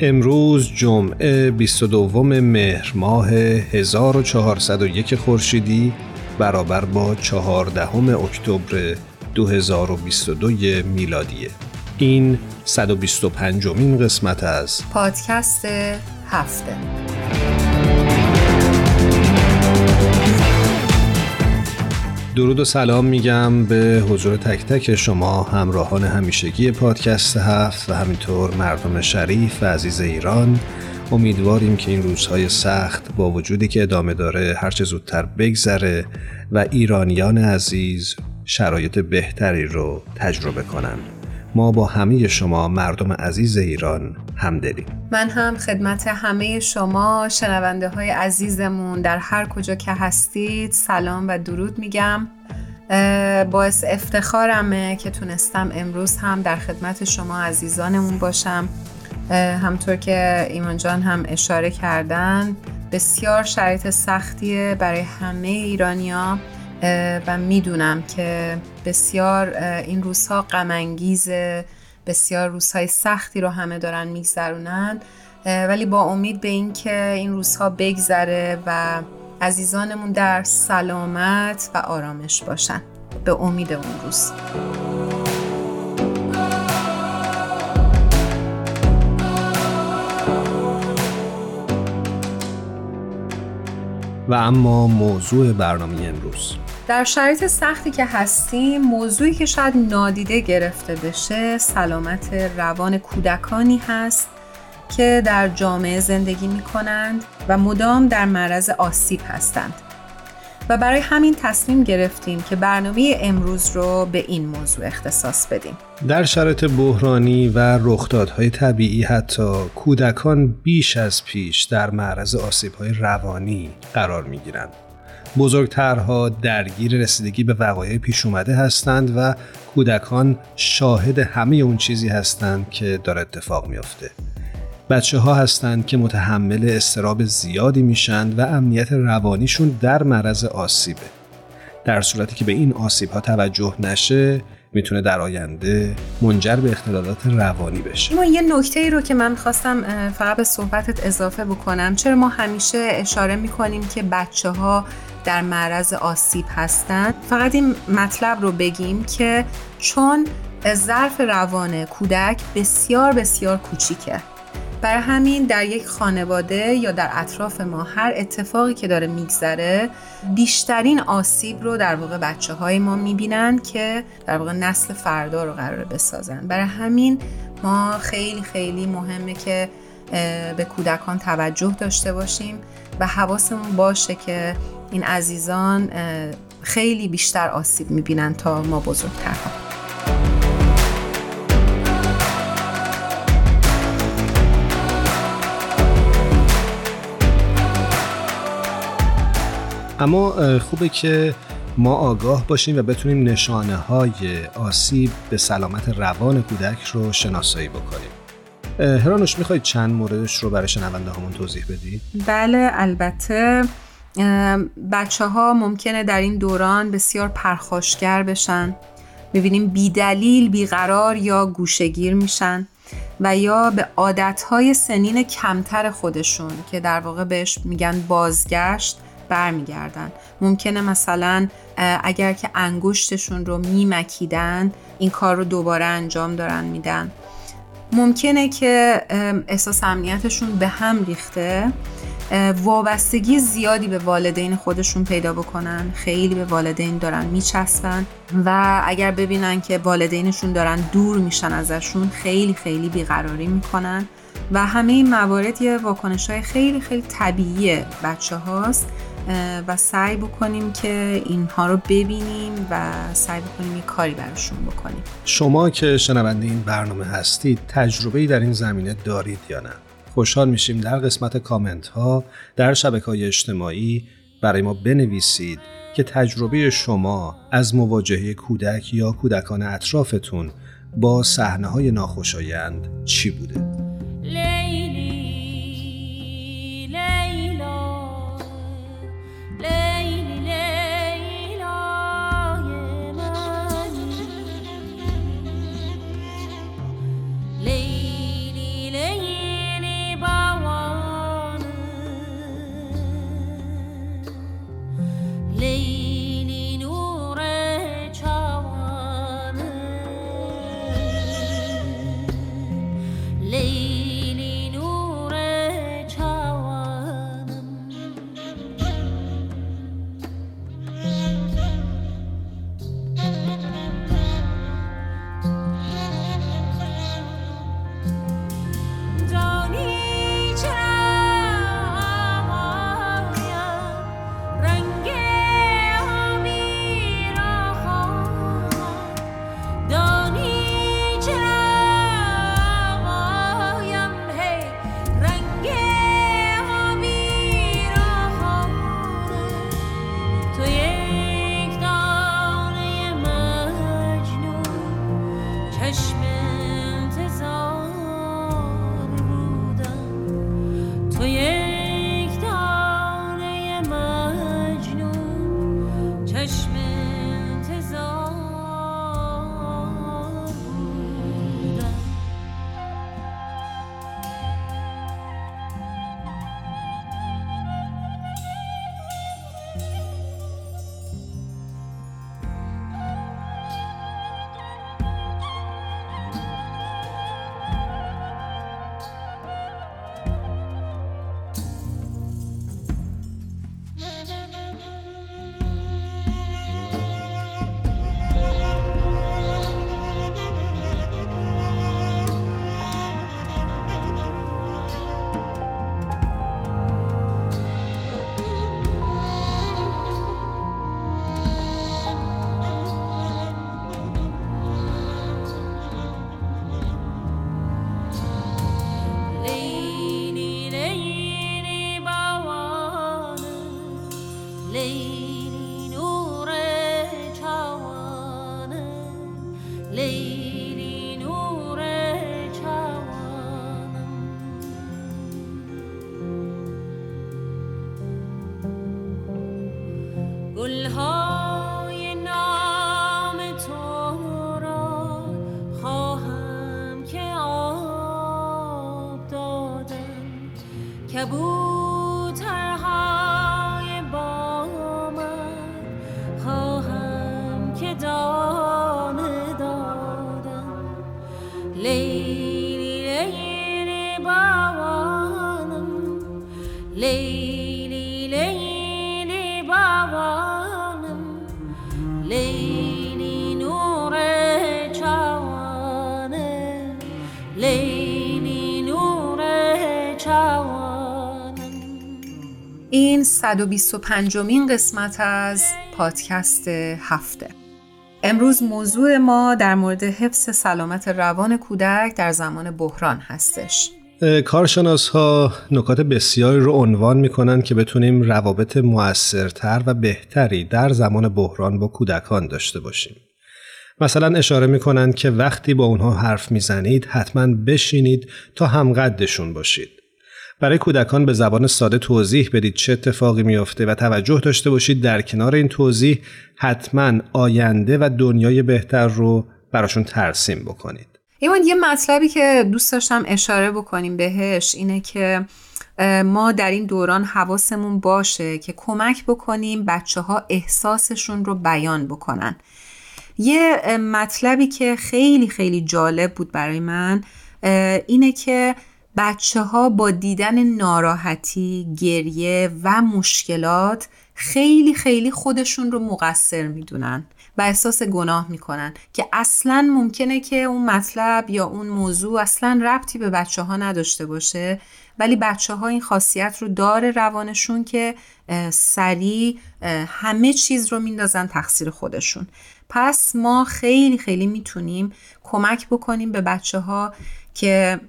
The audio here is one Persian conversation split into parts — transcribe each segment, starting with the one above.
امروز جمعه 22 مهر ماه 1401 خورشیدی برابر با 14 اکتبر 2022 میلادیه. این 125 مین قسمت از پادکست هفته. درود و سلام میگم به حضور تک تک شما همراهان همیشگی پادکست هفت و همینطور مردم شریف و عزیز ایران امیدواریم که این روزهای سخت با وجودی که ادامه داره هرچه زودتر بگذره و ایرانیان عزیز شرایط بهتری رو تجربه کنند. ما با همه شما مردم عزیز ایران همدلیم. من هم خدمت همه شما شنونده های عزیزمون در هر کجا که هستید سلام و درود میگم. باعث افتخارمه که تونستم امروز هم در خدمت شما عزیزانمون باشم. همطور که ایمان جان هم اشاره کردن بسیار شرایط سختیه برای همه ایرانیا و می‌دونم که بسیار این روزها غمانگیز بسیار روزهای سختی رو همه دارن میگذرونن. ولی با امید به اینکه این روزها بگذره و عزیزانمون در سلامت و آرامش باشن. به امید اون روز. و اما موضوع برنامه امروز. در شرایط سختی که هستیم موضوعی که شاید نادیده گرفته بشه سلامت روان کودکانی هست که در جامعه زندگی می کنند و مدام در معرض آسیب هستند. و برای همین تصمیم گرفتیم که برنامه امروز رو به این موضوع اختصاص بدیم. در شرایط بحرانی و رخدادهای طبیعی حتی کودکان بیش از پیش در معرض آسیبهای روانی قرار می گیرند بزرگترها درگیر رسیدگی به وقایع پیش اومده هستند و کودکان شاهد همه اون چیزی هستند که داره اتفاق میافته. بچه ها هستند که متحمل استراب زیادی میشن و امنیت روانیشون در معرض آسیبه. در صورتی که به این آسیب ها توجه نشه می‌تونه در آینده منجر به اختلالات روانی بشه ما یه نکته ای رو که من خواستم فقط به صحبتت اضافه بکنم چرا ما همیشه اشاره می‌کنیم که بچه ها در معرض آسیب هستند فقط این مطلب رو بگیم که چون ظرف روان کودک بسیار بسیار کوچیکه. برای همین در یک خانواده یا در اطراف ما هر اتفاقی که داره میگذره بیشترین آسیب رو در واقع بچه های ما می‌بینن که در واقع نسل فردا رو قرار بسازن. برای همین ما خیلی خیلی مهمه که به کودکان توجه داشته باشیم و حواسمون باشه که این عزیزان خیلی بیشتر آسیب می‌بینن تا ما بزرگترها. اما خوبه که ما آگاه باشیم و بتونیم نشانه های آسیب به سلامت روان کودک رو شناسایی بکنیم. هرانوش می‌خواید چند موردش رو برای شنونده همون توضیح بدی؟ بله البته بچه ها ممکنه در این دوران بسیار پرخاشگر بشن. می‌بینیم بیدلیل بیقرار یا گوشگیر میشن و یا به عادتهای سنین کمتر خودشون که در واقع بهش میگن بازگشت برمیگردن. ممکنه مثلا اگر که انگشتشون رو میمکیدن این کار رو دوباره انجام دارن میدن. ممکنه که احساس امنیتشون به هم ریخته وابستگی زیادی به والدین خودشون پیدا بکنن خیلی به والدین دارن میچسبن و اگر ببینن که والدینشون دارن دور میشن ازشون خیلی خیلی بیقراری می‌کنن و همه این موارد یه واکنش های خیلی خیلی طبیعی بچه هاست و سعی بکنیم که اینها رو ببینیم و سعی بکنیم یه کاری براشون بکنیم شما که شنونده این برنامه هستید تجربه در این زمینه دارید یا نه خوشحال میشیم در قسمت کامنت ها در شبکه های اجتماعی برای ما بنویسید که تجربه شما از مواجهه کودک یا کودکان اطرافتون با صحنه های ناخوشایند چی بوده؟ push این 125 مین قسمت از پادکست هفته امروز موضوع ما در مورد حفظ سلامت روان کودک در زمان بحران هستش کارشناس ها نکات بسیاری رو عنوان می‌کنن که بتونیم روابط موثرتر و بهتری در زمان بحران با کودکان داشته باشیم. مثلا اشاره می‌کنن که وقتی با اونها حرف می‌زنید حتما بشینید تا همقدشون باشید. برای کودکان به زبان ساده توضیح بدید چه اتفاقی میافته و توجه داشته باشید در کنار این توضیح حتما آینده و دنیای بهتر رو براشون ترسیم بکنید. ایمان یه مطلبی که دوست داشتم اشاره بکنیم بهش اینه که ما در این دوران حواسمون باشه که کمک بکنیم بچه ها احساسشون رو بیان بکنن یه مطلبی که خیلی خیلی جالب بود برای من اینه که بچه ها با دیدن ناراحتی، گریه و مشکلات خیلی خیلی خودشون رو مقصر می‌دونن و احساس گناه می‌کنن که اصلا ممکنه که اون مطلب یا اون موضوع اصلا ربطی به بچه ها نداشته باشه ولی بچه ها این خاصیت رو داره روانشون که سریع همه چیز رو میندازن تقصیر خودشون. پس ما خیلی خیلی می‌تونیم کمک بکنیم به بچه ها که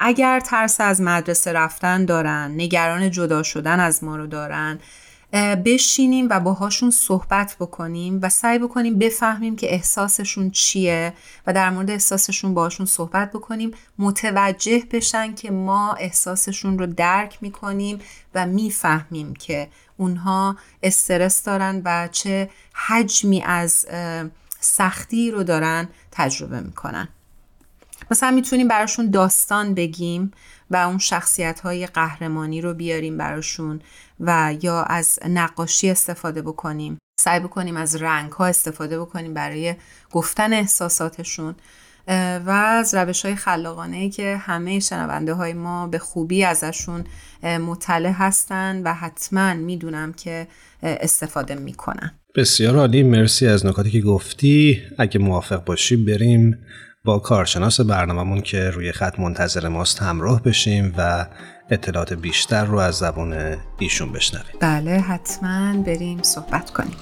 اگر ترس از مدرسه رفتن دارن نگران جدا شدن از ما رو دارن بشینیم و باهاشون صحبت بکنیم و سعی بکنیم بفهمیم که احساسشون چیه و در مورد احساسشون باهاشون صحبت بکنیم متوجه بشن که ما احساسشون رو درک می‌کنیم و می‌فهمیم که اونها استرس دارن و چه حجمی از سختی رو دارن تجربه می‌کنن. مثلا می‌تونیم براشون داستان بگیم و اون شخصیت های قهرمانی رو بیاریم براشون و یا از نقاشی استفاده بکنیم. سعی بکنیم از رنگ ها استفاده بکنیم برای گفتن احساساتشون. و از روش های خلاقانه ای که همه شنونده های ما به خوبی ازشون مطلع هستن و حتما می‌دونم که استفاده می‌کنن. بسیار عالی. مرسی از نکاتی که گفتی. اگه موافق باشی بریم با کارشناس برنامهمون که روی خط منتظر ماست همراه بشیم و اطلاعات بیشتر رو از زبان ایشون بشنویم. بله حتما بریم صحبت کنیم.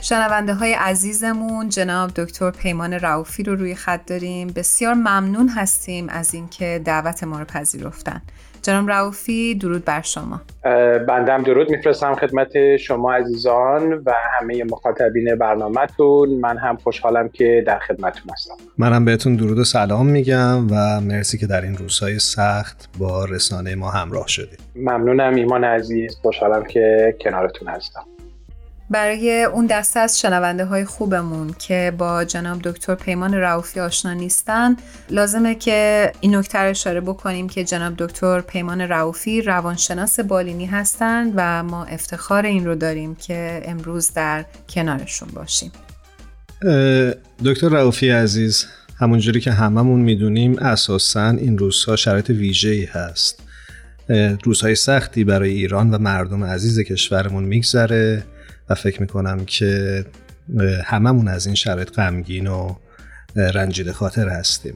شنونده های عزیزمون جناب دکتر پیمان رعوفی رو روی خط داریم. بسیار ممنون هستیم از اینکه دعوت ما رو پذیرفتن. جناب رعوفی درود بر شما. بندم درود. میفرستم خدمت شما عزیزان و همه مخاطبین برنامهتون. من هم خوشحالم که در خدمتتون هستم. منم بهتون درود و سلام میگم و مرسی که در این روزهای سخت با رسانه ما همراه شدید. ممنونم ایمان عزیز. خوشحالم که کنارتون هستم. برای اون دسته از شنونده های خوبمون که با جناب دکتر پیمان رعوفی آشنا نیستن لازمه که این نکته اشاره بکنیم که جناب دکتر پیمان رعوفی روانشناس بالینی هستند و ما افتخار این رو داریم که امروز در کنارشون باشیم. دکتر رعوفی عزیز همونجوری که هممون می‌دونیم اساسا این روزها شرایط ویژه‌ای هست. روزهای سختی برای ایران و مردم عزیز کشورمون میگذره. و فکر می‌کنم که هممون از این شرایط غمگین و رنجیده خاطر هستیم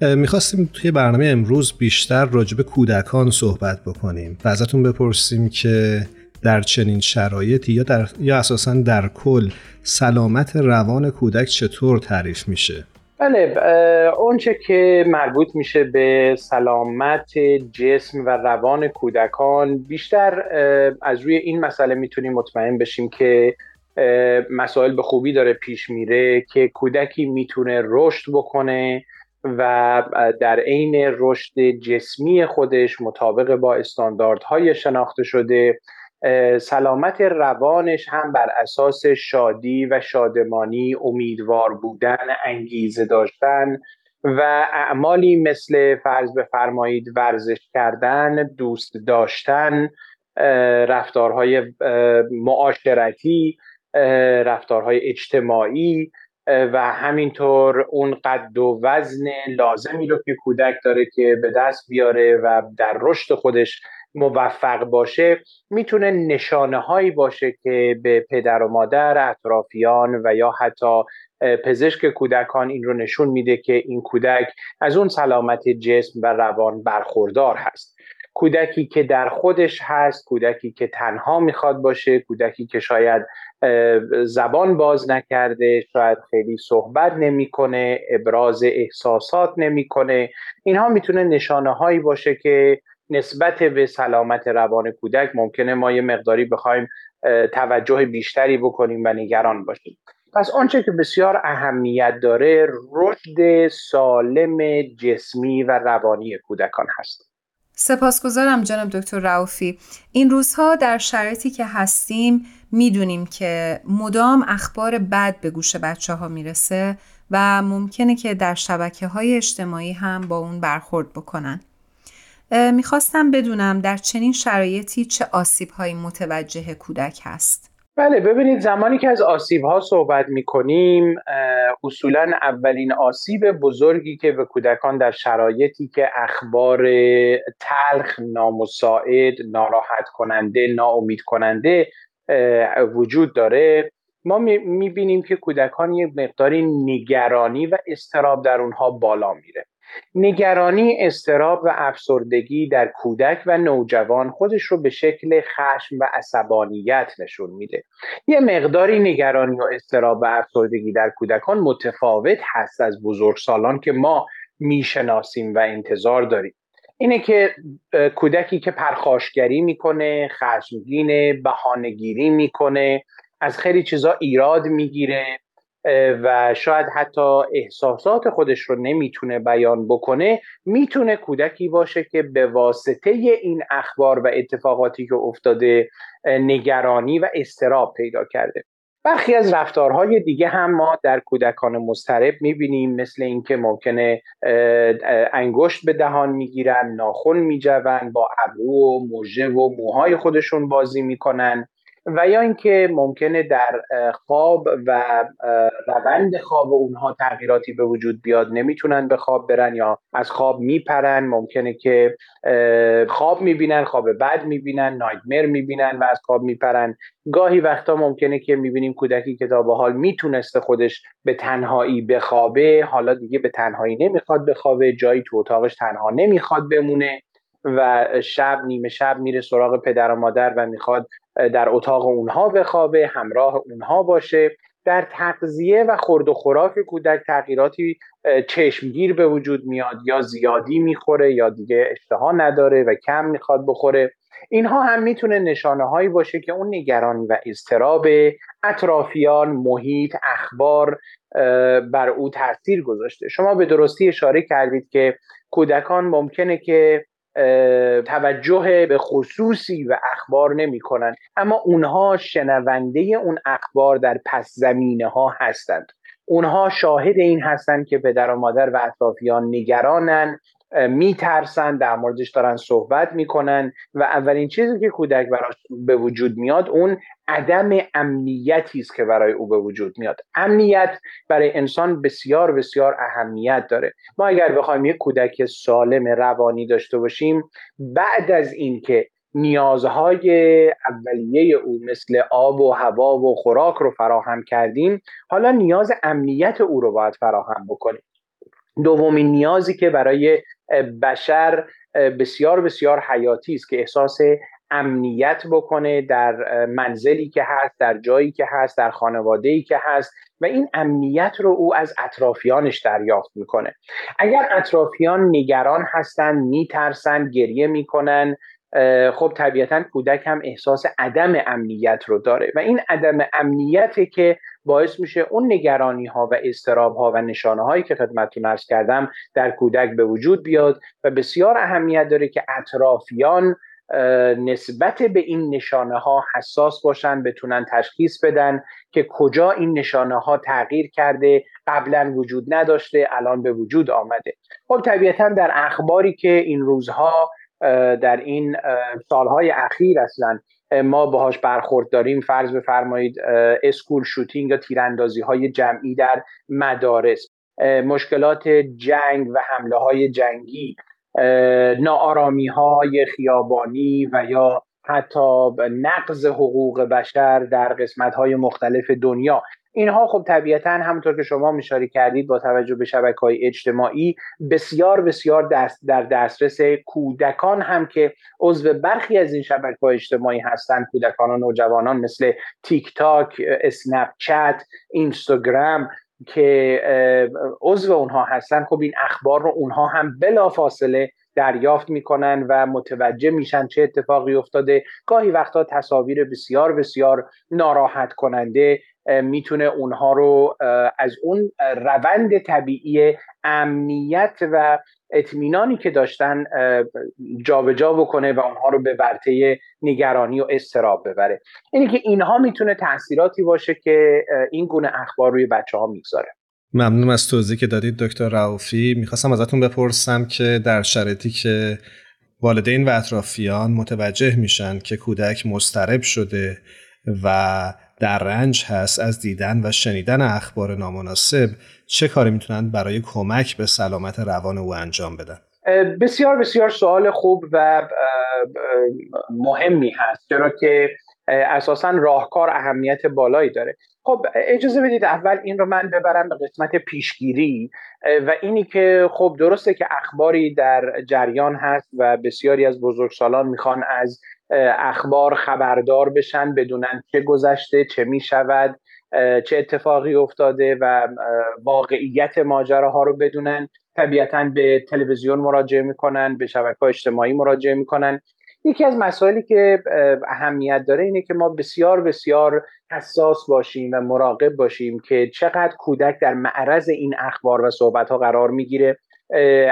می‌خواستیم توی برنامه امروز بیشتر راجب کودکان صحبت بکنیم و ازتون بپرسیم که در چنین شرایطی یا, در، یا اساسا در کل سلامت روان کودک چطور تعریف میشه؟ بله اونچه که مربوط میشه به سلامت جسم و روان کودکان بیشتر از روی این مسئله می‌تونیم مطمئن بشیم که مسائل به خوبی داره پیش میره که کودکی می‌تونه رشد بکنه و در عین رشد جسمی خودش مطابق با استانداردهای شناخته شده سلامت روانش هم بر اساس شادی و شادمانی امیدوار بودن انگیزه داشتن و اعمالی مثل فرض بفرمایید ورزش کردن دوست داشتن رفتارهای معاشرتی رفتارهای اجتماعی و همینطور اون قد و وزن لازمی رو که کودک داره که به دست بیاره و در رشد خودش موفق باشه می‌تونه نشانه هایی باشه که به پدر و مادر اطرافیان و یا حتی پزشک کودکان این رو نشون میده که این کودک از اون سلامت جسم و روان برخوردار هست. کودکی که در خودش هست کودکی که تنها می‌خواد باشه کودکی که شاید زبان باز نکرده شاید خیلی صحبت نمی‌کنه ابراز احساسات نمی‌کنه اینها می‌تونه نشانه هایی باشه که نسبت به سلامت روان کودک ممکنه ما یه مقداری بخوایم توجه بیشتری بکنیم و نگران باشیم. پس آنچه که بسیار اهمیت داره رشد سالم جسمی و روانی کودکان هست. سپاسگزارم جناب دکتر رعوفی این روزها در شرایطی که هستیم می‌دونیم که مدام اخبار بد به گوش بچه ها می‌رسه و ممکنه که در شبکه های اجتماعی هم با اون برخورد بکنن. می‌خواستم بدونم در چنین شرایطی چه آسیب هایی متوجه کودک هست. بله ببینید زمانی که از آسیب ها صحبت می کنیم اصولا اولین آسیب بزرگی که به کودکان در شرایطی که اخبار تلخ نامساعد ناراحت کننده ناامید کننده وجود داره ما می بینیم که کودکان یک مقداری نگرانی و استراب در اونها بالا میره. نگرانی استراب و افسردگی در کودک و نوجوان خودش رو به شکل خشم و عصبانیت نشون میده. یه مقداری نگرانی و استراب و افسردگی در کودکان متفاوت هست از بزرگسالان که ما می‌شناسیم و انتظار داریم. اینه که کودکی که پرخاشگری می‌کنه خشمگین بهانهگیری می‌کنه از خیلی چیزا ایراد می‌گیره. و شاید حتی احساسات خودش رو نمی‌تونه بیان بکنه می‌تونه کودکی باشه که به واسطه این اخبار و اتفاقاتی که افتاده نگرانی و استراب پیدا کرده. برخی از رفتارهای دیگه هم ما در کودکان مضطرب می‌بینیم مثل اینکه ممکنه انگشت به دهان می‌گیرن ناخون میجون با ابرو و موژه و موهای خودشون بازی می‌کنن. و یا اینکه ممکنه در خواب و روند خواب اونها تغییراتی به وجود بیاد نمی‌تونن به خواب برن یا از خواب میپرن. ممکنه که خواب می‌بینن خواب بد می‌بینن نایتمر می‌بینن و از خواب میپرن. گاهی وقتا ممکنه که می‌بینیم کودکی که تا به حال می‌تونسته خودش به تنهایی بخوابه حالا دیگه به تنهایی نمی‌خواد بخوابه جایی تو اتاقش تنها نمی‌خواد بمونه و شب نیمه شب میره سراغ پدر و مادر و می‌خواد در اتاق اونها بخوابه همراه اونها باشه. در تغذیه و خورد و خوراک کودک تغییراتی چشمگیر به وجود میاد یا زیادی می‌خوره یا دیگه اشتها نداره و کم می‌خواد بخوره. اینها هم می‌تونه نشانه هایی باشه که اون نگرانی و اضطراب اطرافیان محیط اخبار بر او تاثیر گذاشته. شما به درستی اشاره کردید که کودکان ممکنه که توجه به خصوصی و اخبار نمی کنن. اما اونها شنونده اون اخبار در پس زمینه ها هستند اونها شاهد این هستند که پدر و مادر و اطرافیان نگرانن میترسن در موردش دارن صحبت می‌کنن و اولین چیزی که کودک براش به وجود میاد اون عدم امنیتی است که برای او به وجود میاد. امنیت برای انسان بسیار بسیار اهمیت داره. ما اگر بخوایم یک کودک سالم روانی داشته باشیم بعد از اینکه نیازهای اولیه او مثل آب و هوا و خوراک رو فراهم کردیم حالا نیاز امنیت او رو باید فراهم بکنیم. دومین نیازی که برای بشر بسیار بسیار حیاتی است که احساس امنیت بکنه در منزلی که هست در جایی که هست در خانواده که هست و این امنیت رو او از اطرافیانش دریافت می‌کنه. اگر اطرافیان نگران هستن میترسن گریه می‌کنن خب طبیعتا کودک هم احساس عدم امنیت رو داره و این عدم امنیته که باعث میشه اون نگرانی ها و استراب ها و نشانه هایی که خدمتتون ارز کردم در کودک به وجود بیاد و بسیار اهمیت داره که اطرافیان نسبت به این نشانه ها حساس باشن بتونن تشخیص بدن که کجا این نشانه ها تغییر کرده قبلا وجود نداشته الان به وجود آمده. خب طبیعتا در اخباری که این روزها در این سالهای اخیر اصلا ما باهاش برخورد داریم. فرض بفرمایید اسکول شوتینگ یا تیراندازی های جمعی در مدارس. مشکلات جنگ و حمله های جنگی ناآرامی های خیابانی و یا حتی نقض حقوق بشر در قسمت های مختلف دنیا. اینها خب طبیعتا همونطور که شما مشاری کردید با توجه به شبکه های اجتماعی بسیار بسیار دست در دسترس کودکان هم که عضو برخی از این شبکه های اجتماعی هستند. کودکان و نوجوانان مثل تیک تاک، اسنپ چت، اینستاگرام که عضو اونها هستن. خب این اخبار رو اونها هم بلا فاصله دریافت می‌کنن و متوجه میشن چه اتفاقی افتاده. گاهی وقتا تصاویر بسیار بسیار ناراحت کننده می‌تونه اونها رو از اون روند طبیعی امنیت و اطمینانی که داشتن جابجا جا بکنه و اونها رو به ورطه نگرانی و استراب ببره. اینه که اینها می‌تونه تاثیراتی باشه که این گونه اخبار روی بچه ها می‌گذاره. ممنونم از توضیح که دادید دکتر رعوفی می‌خواستم ازتون بپرسم که در شرایطی که والدین و اطرافیان متوجه میشن که کودک مسترب شده و در رنج هست از دیدن و شنیدن اخبار نامناسب چه کاری می‌تونن برای کمک به سلامت روان او انجام بدن؟ بسیار بسیار سوال خوب و مهمی هست چرا که اساسا راهکار اهمیت بالایی داره. خب اجازه بدید اول این رو من ببرم به قسمت پیشگیری و اینی که خب درسته که اخباری در جریان هست و بسیاری از بزرگسالان می‌خوان از اخبار خبردار بشن بدونن چه گذشته چه می‌شود چه اتفاقی افتاده و واقعیت ماجراها رو بدونن. طبیعتا به تلویزیون مراجعه می‌کنن به شبکه اجتماعی مراجعه می‌کنن. یکی از مسائلی که اهمیت داره اینه که ما بسیار بسیار حساس باشیم و مراقب باشیم که چقدر کودک در معرض این اخبار و صحبت ها قرار می‌گیره.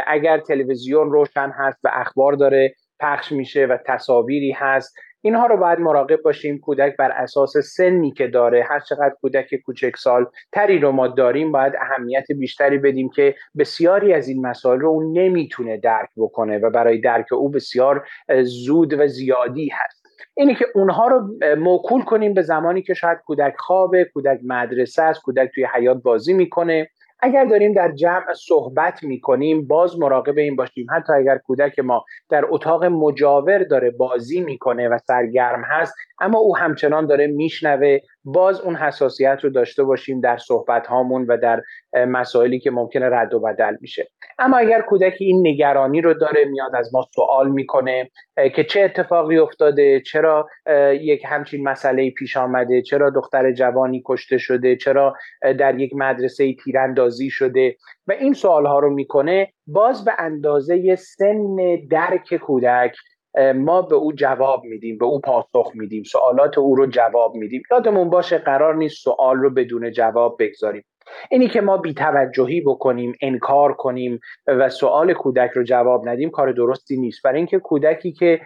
اگر تلویزیون روشن هست و اخبار داره پخش میشه و تصاویری هست. اینها رو باید مراقب باشیم. کودک بر اساس سنی که داره هر چقدر کودک کوچک سال تری رو ما داریم باید اهمیت بیشتری بدیم که بسیاری از این مسائل رو اون نمی‌تونه درک بکنه و برای درک او بسیار زود و زیادی هست. اینه که اونها رو موکول کنیم به زمانی که شاید کودک خوابه کودک مدرسه است کودک توی حیات بازی می‌کنه. اگر داریم در جمع صحبت می کنیم باز مراقب این باشیم. حتی اگر کودک ما در اتاق مجاور داره بازی می‌کنه و سرگرم هست اما او همچنان داره میشنوه باز اون حساسیت رو داشته باشیم در صحبت هامون و در مسائلی که ممکنه رد و بدل میشه. اما اگر کودک این نگرانی رو داره میاد از ما سوال می‌کنه که چه اتفاقی افتاده چرا یک همچین مسئله پیش آمده چرا دختر جوانی کشته شده چرا در یک مدرسه تیراندازی شده و این سوال ها رو می‌کنه باز به اندازه سن درک کودک ما به او جواب میدیم به او پاسخ میدیم سوالات او رو جواب میدیم. یادمون باشه قرار نیست سوال رو بدون جواب بگذاریم. اینی که ما بیتوجهی بکنیم انکار کنیم و سوال کودک رو جواب ندیم کار درستی نیست. برای اینکه کودکی که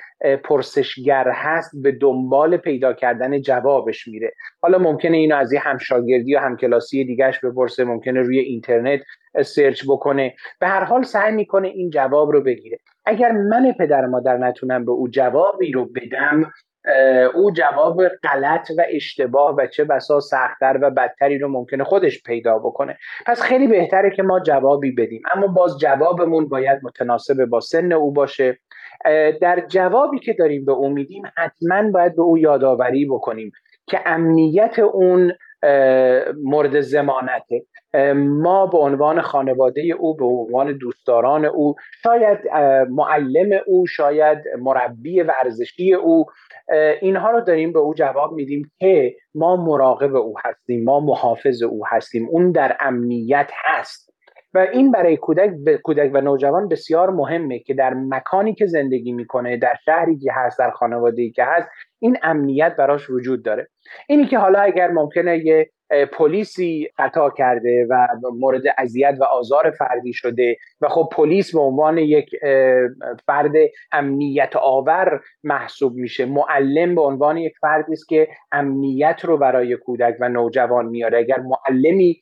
پرسشگر هست به دنبال پیدا کردن جوابش میره. حالا ممکنه اینو از یه همشاگردی و همکلاسی دیگهش بپرسه ممکنه روی اینترنت سرچ بکنه. به هر حال سعی می‌کنه این جواب رو بگیره. اگر من پدر مادر نتونم به او جوابی رو بدم او جواب غلط و اشتباه و چه بسا سختتر و بدتری رو ممکنه خودش پیدا بکنه. پس خیلی بهتره که ما جوابی بدیم. اما باز جوابمون باید متناسب با سن او باشه. در جوابی که داریم به او میدیم حتما باید به او یادآوری بکنیم که امنیت اون مورد زمانته. ما به عنوان خانواده او به عنوان دوستداران او شاید معلم او شاید مربی ورزشی او اینها رو داریم به او جواب میدیم که ما مراقب او هستیم ما محافظ او هستیم اون در امنیت هست. و این برای کودک کودک و نوجوان بسیار مهمه که در مکانی که زندگی می‌کنه در شهری که هست در خانواده که هست این امنیت براش وجود داره. اینی که حالا اگر ممکنه یه پلیسی خطا کرده و مورد اذیت و آزار فردی شده و خب پلیس به عنوان یک فرد امنیت آور محسوب میشه معلم به عنوان یک فردی است که امنیت رو برای کودک و نوجوان میاره. اگر معلمی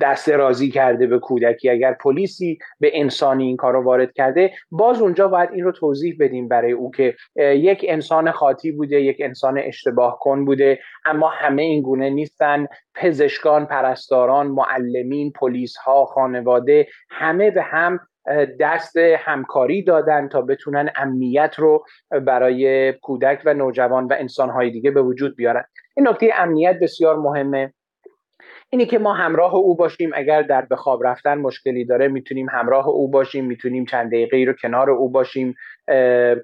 دست رازی کرده به کودکی. اگر پلیسی به انسانی این کار رو وارد کرده باز اونجا باید این رو توضیح بدیم برای او که یک انسان خاطی بوده یک انسان اشتباه کن بوده اما همه این گونه نیستن. پزشکان پرستاران معلمین پلیس ها خانواده همه به هم دست همکاری دادن تا بتونن امنیت رو برای کودک و نوجوان و انسانهای دیگه به وجود بیارن. این نکته امنیت بسیار مهمه. اینی که ما همراه او باشیم اگر در به خواب رفتن مشکلی داره می‌تونیم همراه او باشیم می‌تونیم چند دقیقه رو کنار او باشیم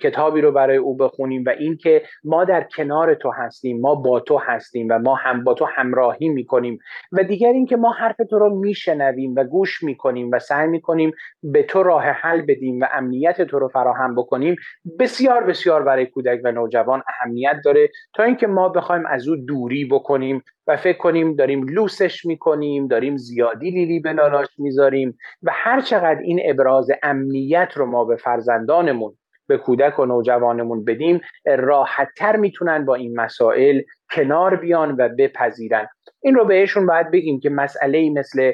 کتابی رو برای او بخونیم و اینکه ما در کنار تو هستیم ما با تو هستیم و ما هم با تو همراهی می‌کنیم. و دیگر اینکه ما حرف تو رو میشنویم و گوش می‌کنیم و سعی می‌کنیم به تو راه حل بدیم و امنیت تو رو فراهم بکنیم بسیار بسیار برای کودک و نوجوان اهمیت داره. تا اینکه ما بخوایم از او دوری بکنیم و فکر کنیم داریم لوسش می‌کنیم داریم زیادی لیلی به لالاش می‌ذاریم و هر چقدر این ابراز امنیت رو ما به فرزندانمون به کودک و نوجوانمون بدیم راحتتر می‌تونن با این مسائل کنار بیان و بپذیرن. این رو beheshun باید بگیم که مسئله مثل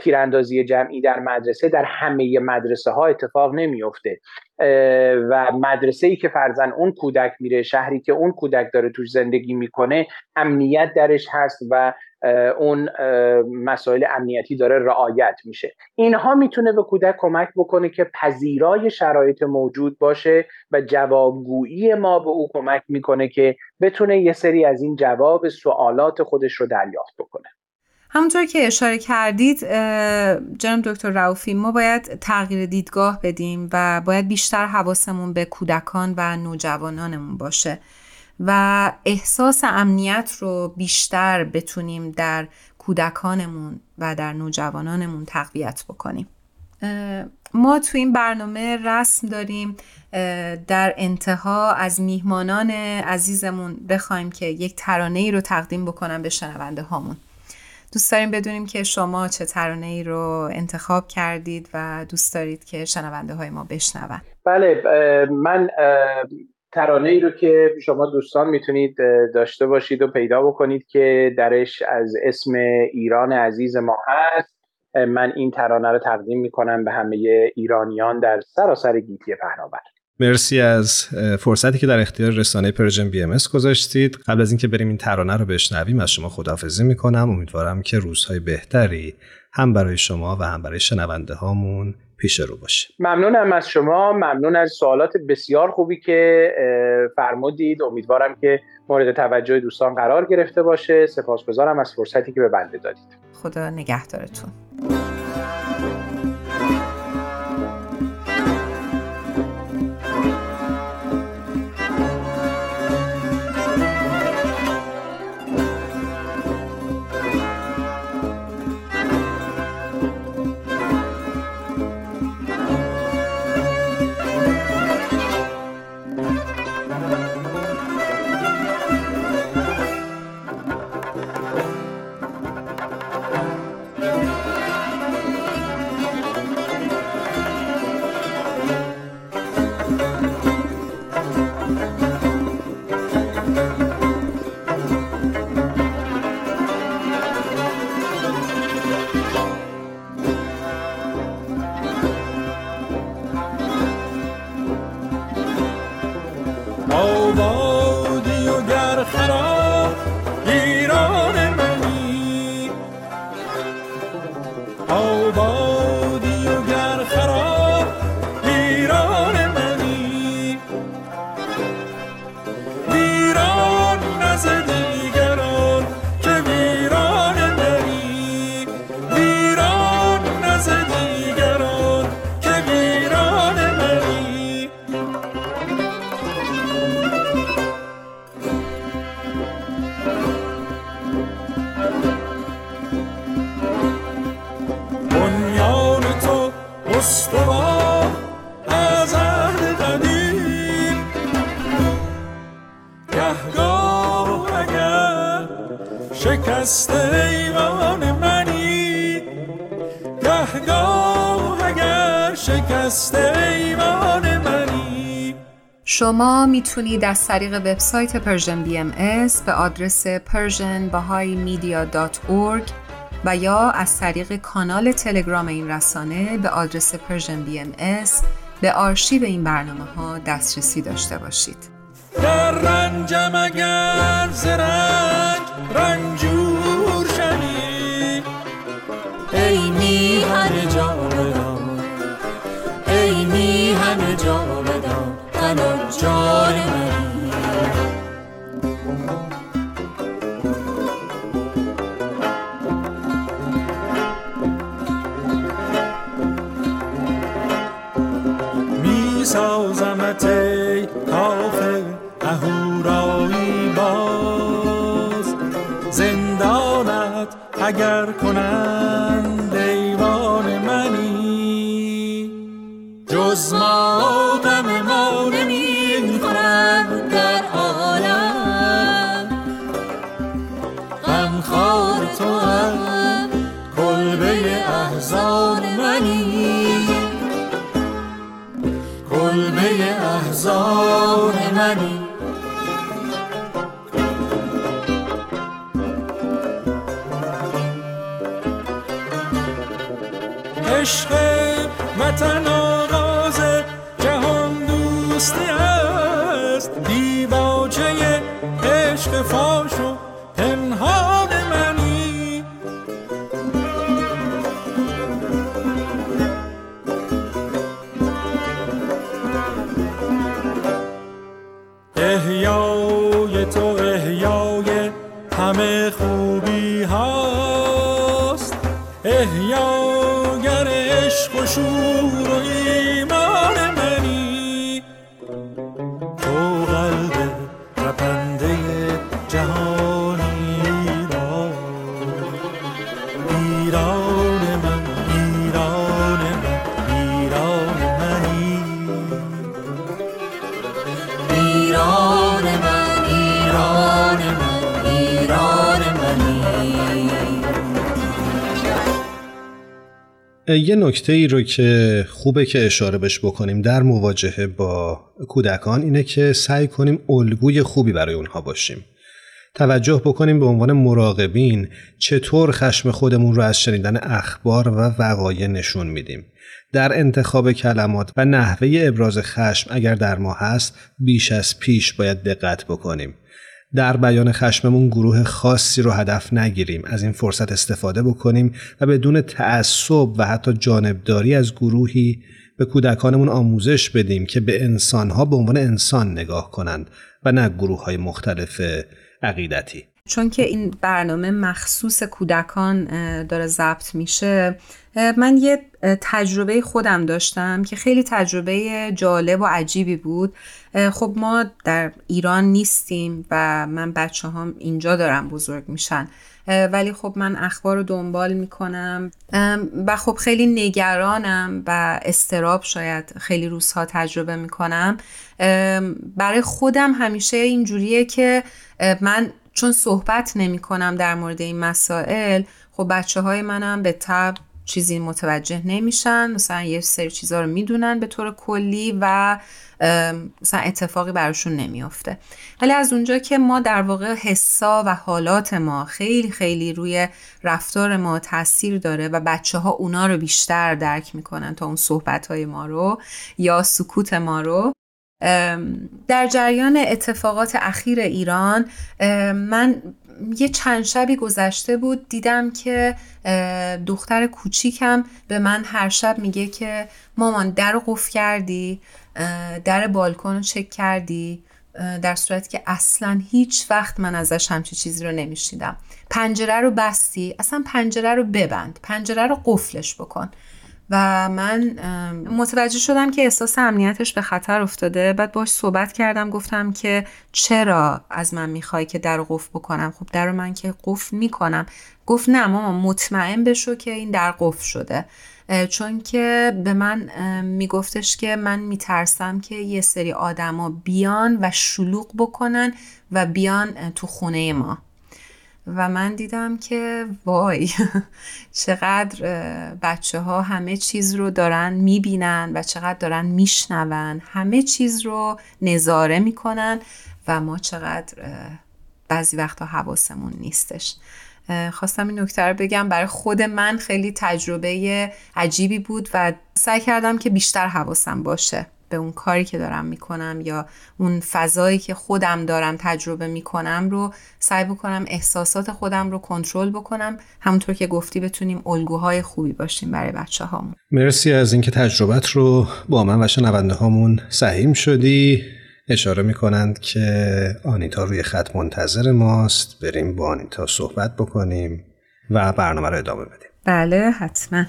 تیراندازی جمعی در مدرسه در همه مدرسه ها اتفاق نمیفته و مدرسه ای که فرزن اون کودک میره شهری که اون کودک داره توش زندگی می‌کنه امنیت درش هست و اون مسائل امنیتی داره رعایت میشه. اینها می‌تونه به کودک کمک بکنه که پذیرای شرایط موجود باشه و جوابگویی ما به او کمک می‌کنه که بتونه یه سری از این جواب سوالات خودش رو دریافت. بکنه. همونطور که اشاره کردید جناب دکتر رауفی ما باید تغییر دیدگاه بدیم و باید بیشتر حواسمون به کودکان و نوجوانانمون باشه و احساس امنیت رو بیشتر بتونیم در کودکانمون و در نوجوانانمون تقویت بکنیم. ما تو این برنامه رسم داریم در انتها از میهمانان عزیزمون بخوایم که یک ترانه ای رو تقدیم بکنم به شنونده هامون. دوست داریم بدونیم که شما چه ترانه ای رو انتخاب کردید و دوست دارید که شنونده های ما بشنون. بله من ترانه ای رو که شما دوستان می‌تونید داشته باشید و پیدا بکنید که درش از اسم ایران عزیز ما هست. من این ترانه رو تقدیم می‌کنم به همه ایرانیان در سراسر گیتی پهناور. مرسی از فرصتی که در اختیار رسانه Persian BM گذاشتید. قبل از اینکه بریم این ترانه رو بشنویم از شما خداحافظی می‌کنم. امیدوارم که روزهای بهتری هم برای شما و هم برای شنونده هامون پیش رو باشه. ممنونم از شما. ممنون از سوالات بسیار خوبی که فرمودید. امیدوارم که مورد توجه دوستان قرار گرفته باشه. سپاسگزارم از فرصتی که به بنده دادید. خدا نگهدارتون. شما می‌تونید از طریق وبسایت Persian BM به آدرس persianbahaimedia.org و یا از طریق کانال تلگرام این رسانه به آدرس Persian BM به آرشیو این برنامه ها دسترسی داشته باشید. در رنجم اگر ز رنج رنجور شدی ای میهن جاودان ای میهن جاودان تنها جان منی می اگر کنند دیوان منی جز ما te یه نکته ای رو که خوبه که اشاره بش بکنیم در مواجهه با کودکان اینه که سعی کنیم الگوی خوبی برای اونها باشیم. توجه بکنیم به عنوان مراقبین چطور خشم خودمون رو از شنیدن اخبار و وقایع نشون میدیم. در انتخاب کلمات و نحوه ابراز خشم اگر در ما هست بیش از پیش باید دقت بکنیم. در بیان خشممون گروه خاصی رو هدف نگیریم از این فرصت استفاده بکنیم و بدون تعصب و حتی جانبداری از گروهی به کودکانمون آموزش بدیم که به انسانها به عنوان انسان نگاه کنند و نه گروه های مختلف عقیدتی. چون که این برنامه مخصوص کودکان داره ضبط میشه من یه تجربه خودم داشتم که خیلی تجربه جالب و عجیبی بود. خب ما در ایران نیستیم و من بچه هم اینجا دارم بزرگ میشن. ولی خب من اخبار رو دنبال می‌کنم. و خب خیلی نگرانم و استراب شاید خیلی روزها تجربه می‌کنم. برای خودم همیشه اینجوریه که من چون صحبت نمی کنم در مورد این مسائل خب بچه های منم به تب چیزی متوجه نمیشن. مثلا یه سری چیزا رو می‌دونن به طور کلی و مثلا اتفاقی براشون نمیافته. ولی از اونجا که ما در واقع حسا و حالات ما خیلی خیلی روی رفتار ما تاثیر داره و بچه ها اونا رو بیشتر درک می‌کنن تا اون صحبت های ما رو یا سکوت ما رو. در جریان اتفاقات اخیر ایران من یه چند شبی گذشته بود دیدم که دختر کوچیکم به من هر شب میگه که مامان در رو قفل کردی در بالکن رو چک کردی در صورتی که اصلا هیچ وقت من ازش همچی چیزی رو نمیشیدم پنجره رو بستی اصلا پنجره رو ببند پنجره رو قفلش بکن. و من متوجه شدم که احساس امنیتش به خطر افتاده. بعد باش صحبت کردم گفتم که چرا از من می‌خوای که در قفل بکنم؟ خب در من که قفل می‌کنم. گفت نه ماما مطمئن بشو که این در قفل شده. چون که به من میگفتش که من میترسم که یه سری آدما بیان و شلوغ بکنن و بیان تو خونه ما. و من دیدم که وای چقدر بچه ها همه چیز رو دارن می‌بینن و چقدر دارن میشنون. همه چیز رو نظاره می‌کنن و ما چقدر بعضی وقتا حواسمون نیستش. خواستم این نکته رو بگم. برای خود من خیلی تجربه عجیبی بود و سعی کردم که بیشتر حواسم باشه. به اون کاری که دارم می‌کنم یا اون فضایی که خودم دارم تجربه می‌کنم رو سعی بکنم احساسات خودم رو کنترل بکنم. همونطور که گفتی بتونیم الگوهای خوبی باشیم برای بچه هامون مرسی از اینکه تجربت رو با من و شنونده هامون سهیم شدی. اشاره می‌کنند که آنیتا روی خط منتظر ماست. بریم با آنیتا صحبت بکنیم و برنامه رو ادامه بدیم. بله حتما.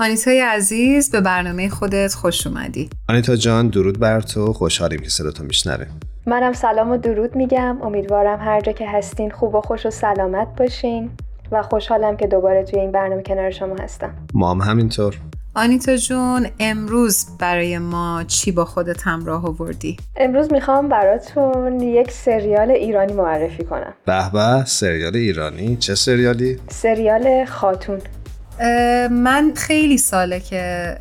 آنیتای عزیز به برنامه خودت خوش اومدی. آنیتا جان درود بر تو. خوشحالیم که صداتو میشنویم منم سلام و درود میگم. امیدوارم هر جا که هستین خوب و خوش و سلامت باشین و خوشحالم که دوباره توی این برنامه کنار شما هستم. ما هم همینطور. آنیتا جون امروز برای ما چی با خودت همراه آوردی؟ امروز می‌خوام براتون یک سریال ایرانی معرفی کنم. به به سریال ایرانی؟ چه سریالی؟ سریال خاتون. من خیلی ساله که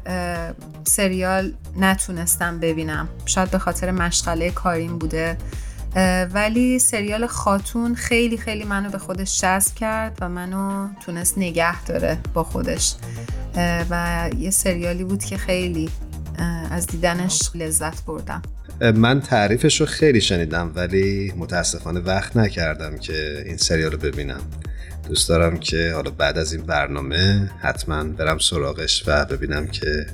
سریال نتونستم ببینم. شاید به خاطر مشغله کاریم بوده. ولی سریال خاتون خیلی خیلی منو به خودش جذب کرد و منو تونست نگه داره با خودش. و یه سریالی بود که خیلی از دیدنش لذت بردم. من تعریفش رو خیلی شنیدم ولی متاسفانه وقت نکردم که این سریال رو ببینم. دوست دارم که حالا بعد از این برنامه حتما برم سراغش و ببینم که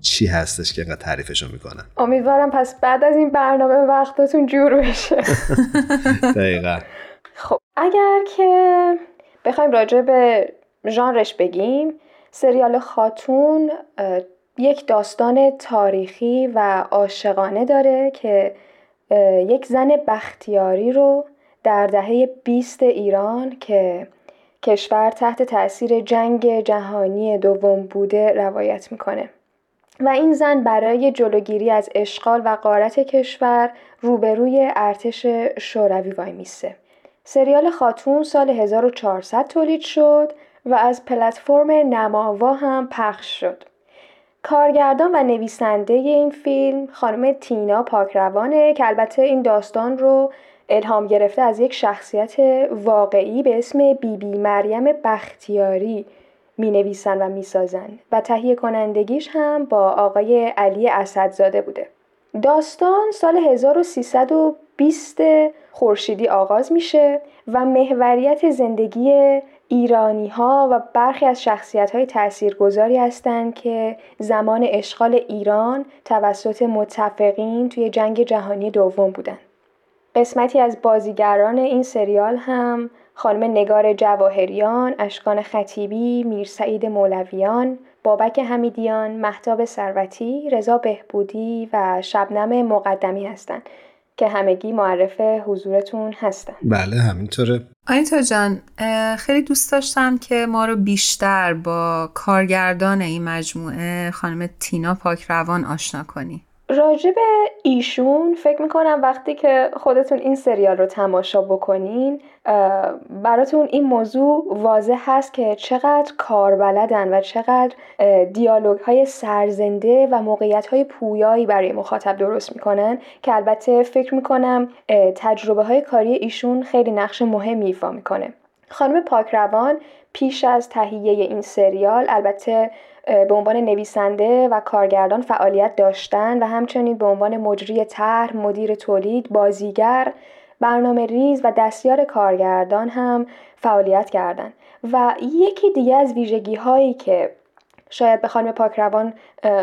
چی هستش که اینقدر تعریفش رو می‌کنن امیدوارم پس بعد از این برنامه وقتتون جور بشه. دقیقا. خب اگر که بخوایم راجع به ژانرش بگیم سریال خاتون یک داستان تاریخی و عاشقانه داره که یک زن بختیاری رو در دهه 20 ایران که کشور تحت تاثیر جنگ جهانی دوم بوده روایت می‌کنه و این زن برای جلوگیری از اشغال و قارت کشور روبروی ارتش شوروی وای میسته. سریال خاتون سال 1400 تولید شد و از پلتفرم نماوا هم پخش شد. کارگردان و نویسنده این فیلم خانم تینا پاکروانه که البته این داستان رو الهام گرفته از یک شخصیت واقعی به اسم بیبی بی مریم بختیاری می نویسن و می سازن و تهیه کنندگیش هم با آقای علی اسدزاده بوده. داستان سال 1320 خورشیدی آغاز میشه و محوریت زندگی ایرانی ها و برخی از شخصیت های تاثیرگذاری هستند که زمان اشغال ایران توسط متفقین توی جنگ جهانی دوم بودند. قسمتی از بازیگران این سریال هم خانم نگار جواهریان، اشکان خطیبی، میرسعید مولویان، بابک حمیدیان، محتاب سروتی، رضا بهبودی و شبنم مقدمی هستند که همگی معرف حضورتون هستن. بله همینطوره. آیتا جان خیلی دوست داشتم که ما رو بیشتر با کارگردان این مجموعه خانم تینا پاکروان آشنا کنی. راجب ایشون فکر می‌کنم وقتی که خودتون این سریال رو تماشا بکنین براتون این موضوع واضح هست که چقدر کار بلدن و چقدر دیالوگ های سرزنده و موقعیت های پویایی برای مخاطب درست می‌کنن که البته فکر می‌کنم تجربه های کاری ایشون خیلی نقش مهمی ایفا می‌کنه. خانم پاکروان پیش از تهیه این سریال البته به عنوان نویسنده و کارگردان فعالیت داشتن و همچنین به عنوان مجری طرح، مدیر تولید، بازیگر، برنامه ریز و دستیار کارگردان هم فعالیت کردند و یکی دیگه از ویژگی هایی که شاید به خانم پاکروان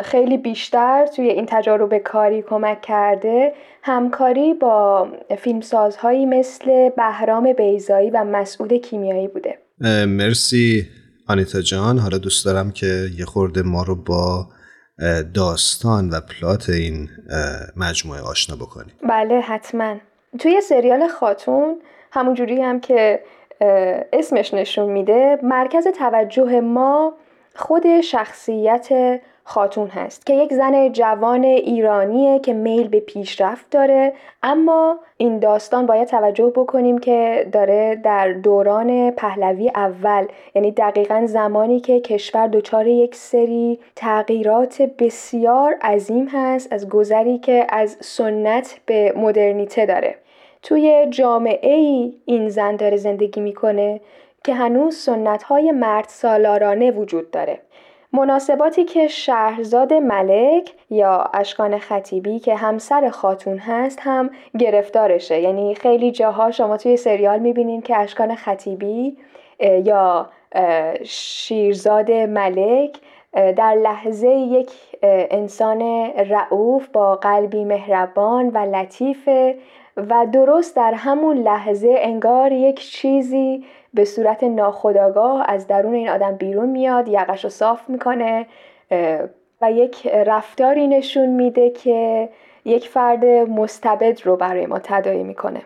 خیلی بیشتر توی این تجارب کاری کمک کرده همکاری با فیلمسازهایی مثل بهرام بیزایی و مسعود کیمیایی بوده. مرسی. آنیتا جان حالا دوست دارم که یه خورده ما رو با داستان و پلات این مجموعه آشنا بکنیم بله حتما. توی سریال خاتون همونجوری هم که اسمش نشون میده مرکز توجه ما خود شخصیت خاتون هست که یک زن جوان ایرانیه که میل به پیشرفت داره. اما این داستان باید توجه بکنیم که داره در دوران پهلوی اول یعنی دقیقا زمانی که کشور دچار یک سری تغییرات بسیار عظیم هست از گذری که از سنت به مدرنیته داره. توی جامعه ای این زن داره زندگی می‌کنه که هنوز سنت های مرد سالارانه وجود داره. مناسباتی که شهرزاد ملک یا اشکان خطیبی که همسر خاتون هست هم گرفتارشه. یعنی خیلی جاها شما توی سریال می‌بینین که اشکان خطیبی یا شیرزاد ملک در لحظه یک انسان رعوف با قلبی مهربان و لطیفه و درست در همون لحظه انگار یک چیزی به صورت ناخداگاه از درون این آدم بیرون میاد یقش رو صاف می‌کنه و یک رفتاری نشون میده که یک فرد مستبد رو برای ما تدایی می‌کنه.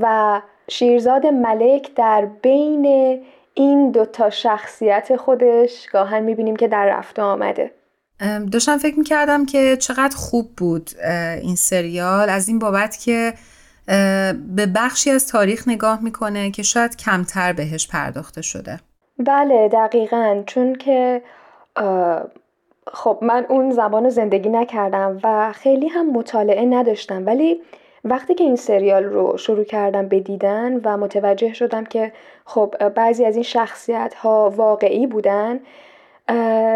و شیرزاد ملک در بین این دوتا شخصیت خودش گاهن می‌بینیم که در رفته آمده. داشتم فکر می‌کردم که چقدر خوب بود این سریال. از این بابت که به بخشی از تاریخ نگاه می‌کنه که شاید کمتر بهش پرداخته شده. بله دقیقا. چون که خب من اون زمان زندگی نکردم و خیلی هم مطالعه نداشتم. ولی وقتی که این سریال رو شروع کردم به دیدن و متوجه شدم که خب بعضی از این شخصیت ها واقعی بودن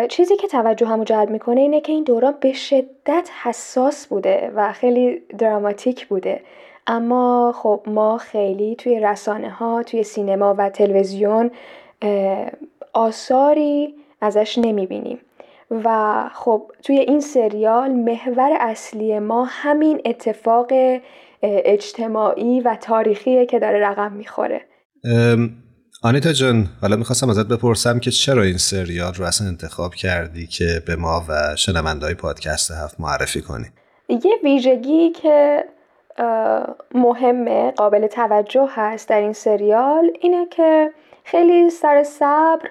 چیزی که توجه همو جلب می‌کنه اینه که این دوران به شدت حساس بوده و خیلی دراماتیک بوده. اما خب ما خیلی توی رسانه ها توی سینما و تلویزیون آثاری ازش نمی‌بینیم. و خب توی این سریال محور اصلی ما همین اتفاق اجتماعی و تاریخیه که داره رقم می‌خوره. آنیتا جان حالا می‌خواستم ازت بپرسم که چرا این سریال رو اصلا انتخاب کردی که به ما و شنونده های پادکست هفت معرفی کنی؟ یه ویژگی که مهمه قابل توجه هست در این سریال اینه که خیلی سر صبر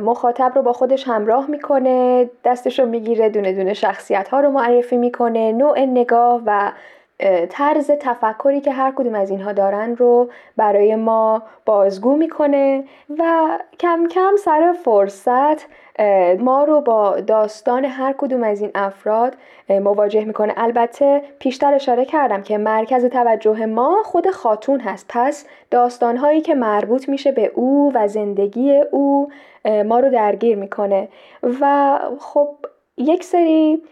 مخاطب رو با خودش همراه می‌کنه دستش رو می‌گیره دونه دونه شخصیت ها رو معرفی می‌کنه نوع نگاه و طرز تفکری که هر کدوم از اینها دارن رو برای ما بازگو می‌کنه و کم کم سر فرصت ما رو با داستان هر کدوم از این افراد مواجه می‌کنه. البته پیشتر اشاره کردم که مرکز توجه ما خود خاتون هست. پس داستانهایی که مربوط میشه به او و زندگی او ما رو درگیر می‌کنه. و خب یک سری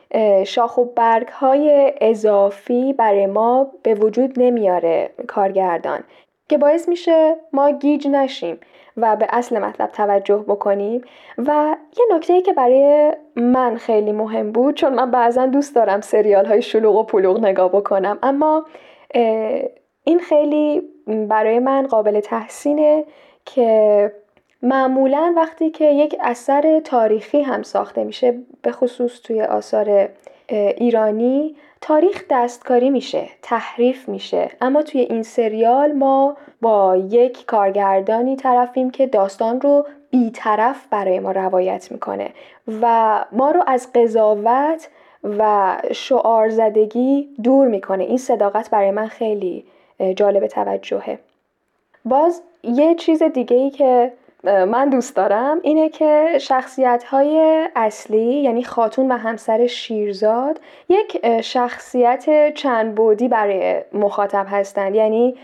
شاخ و برگ های اضافی برای ما به وجود نمیاره کارگردان که باعث میشه ما گیج نشیم و به اصل مطلب توجه بکنیم. و یه نکته که برای من خیلی مهم بود چون من بعضا دوست دارم سریال های شلوغ و پلوغ نگاه بکنم اما این خیلی برای من قابل تحسینه که معمولا وقتی که یک اثر تاریخی هم ساخته میشه به خصوص توی آثار ایرانی تاریخ دستکاری میشه تحریف میشه. اما توی این سریال ما با یک کارگردانی طرفیم که داستان رو بیطرف برای ما روایت می‌کنه و ما رو از قضاوت و شعار زدگی دور می‌کنه. این صداقت برای من خیلی جالب توجهه. باز یه چیز دیگه ای که من دوست دارم اینه که شخصیت های اصلی یعنی خاتون و همسر شیرزاد یک شخصیت چند بودی برای مخاطب هستند. یعنی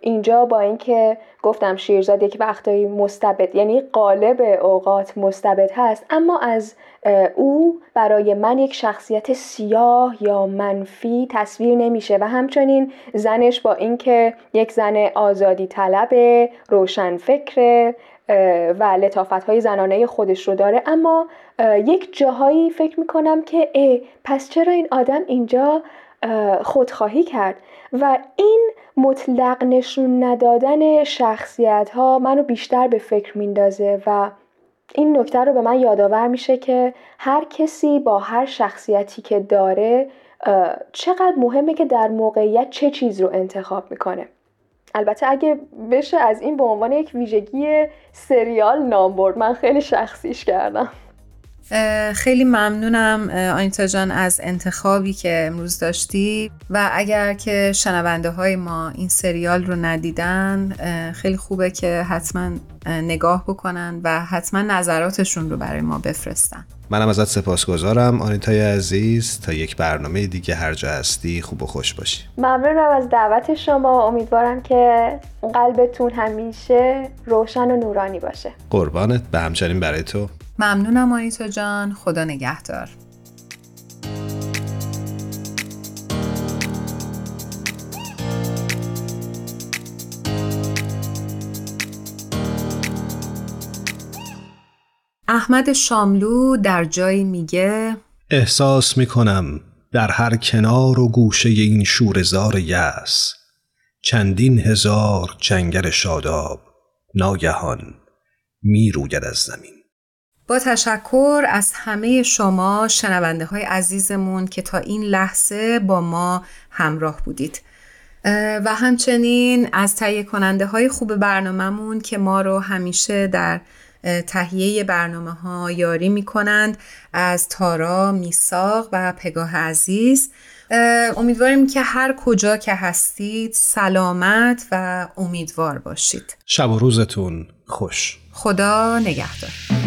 اینجا با اینکه گفتم شیرزاد یک وقتایی مستبد یعنی قالب اوقات مستبد هست اما از او برای من یک شخصیت سیاه یا منفی تصویر نمیشه و همچنین زنش با اینکه یک زن آزادی طلب روشن فکر و لطافت های زنانه خودش رو داره. اما یک جاهایی فکر می‌کنم که پس چرا این آدم اینجا خودخواهی کرد؟ و این مطلق نشون ندادن شخصیت ها منو بیشتر به فکر میندازه و این نکته رو به من یادآور میشه که هر کسی با هر شخصیتی که داره چقدر مهمه که در موقعیت چه چیز رو انتخاب می‌کنه. البته اگه بشه از این به عنوان یک ویژگی سریال نام برد. من خیلی شخصیش کردم. خیلی ممنونم آنیتا جان از انتخابی که امروز داشتی. و اگر که شنونده های ما این سریال رو ندیدن خیلی خوبه که حتما نگاه بکنن و حتما نظراتشون رو برای ما بفرستن. منم ازت سپاسگزارم. آنیتای عزیز تا یک برنامه دیگه هر جا هستی خوب و خوش باشی. ممنونم از دعوت شما. امیدوارم که قلبتون همیشه روشن و نورانی باشه. قربانت. به همچنین برای تو. ممنونم آنیتا جان. خدا نگهدار. احمد شاملو در جایی میگه احساس می‌کنم در هر کنار و گوشه این شورزار یس چندین هزار جنگل شاداب ناگهان می روید از زمین. با تشکر از همه شما شنونده های عزیزمون که تا این لحظه با ما همراه بودید. و همچنین از تهیه کننده های خوب برنامهمون که ما رو همیشه در تهیه برنامه ها یاری می کنند از تارا، میساق و پگاه عزیز. امیدواریم که هر کجا که هستید سلامت و امیدوار باشید. شب و روزتون خوش. خدا نگهدار.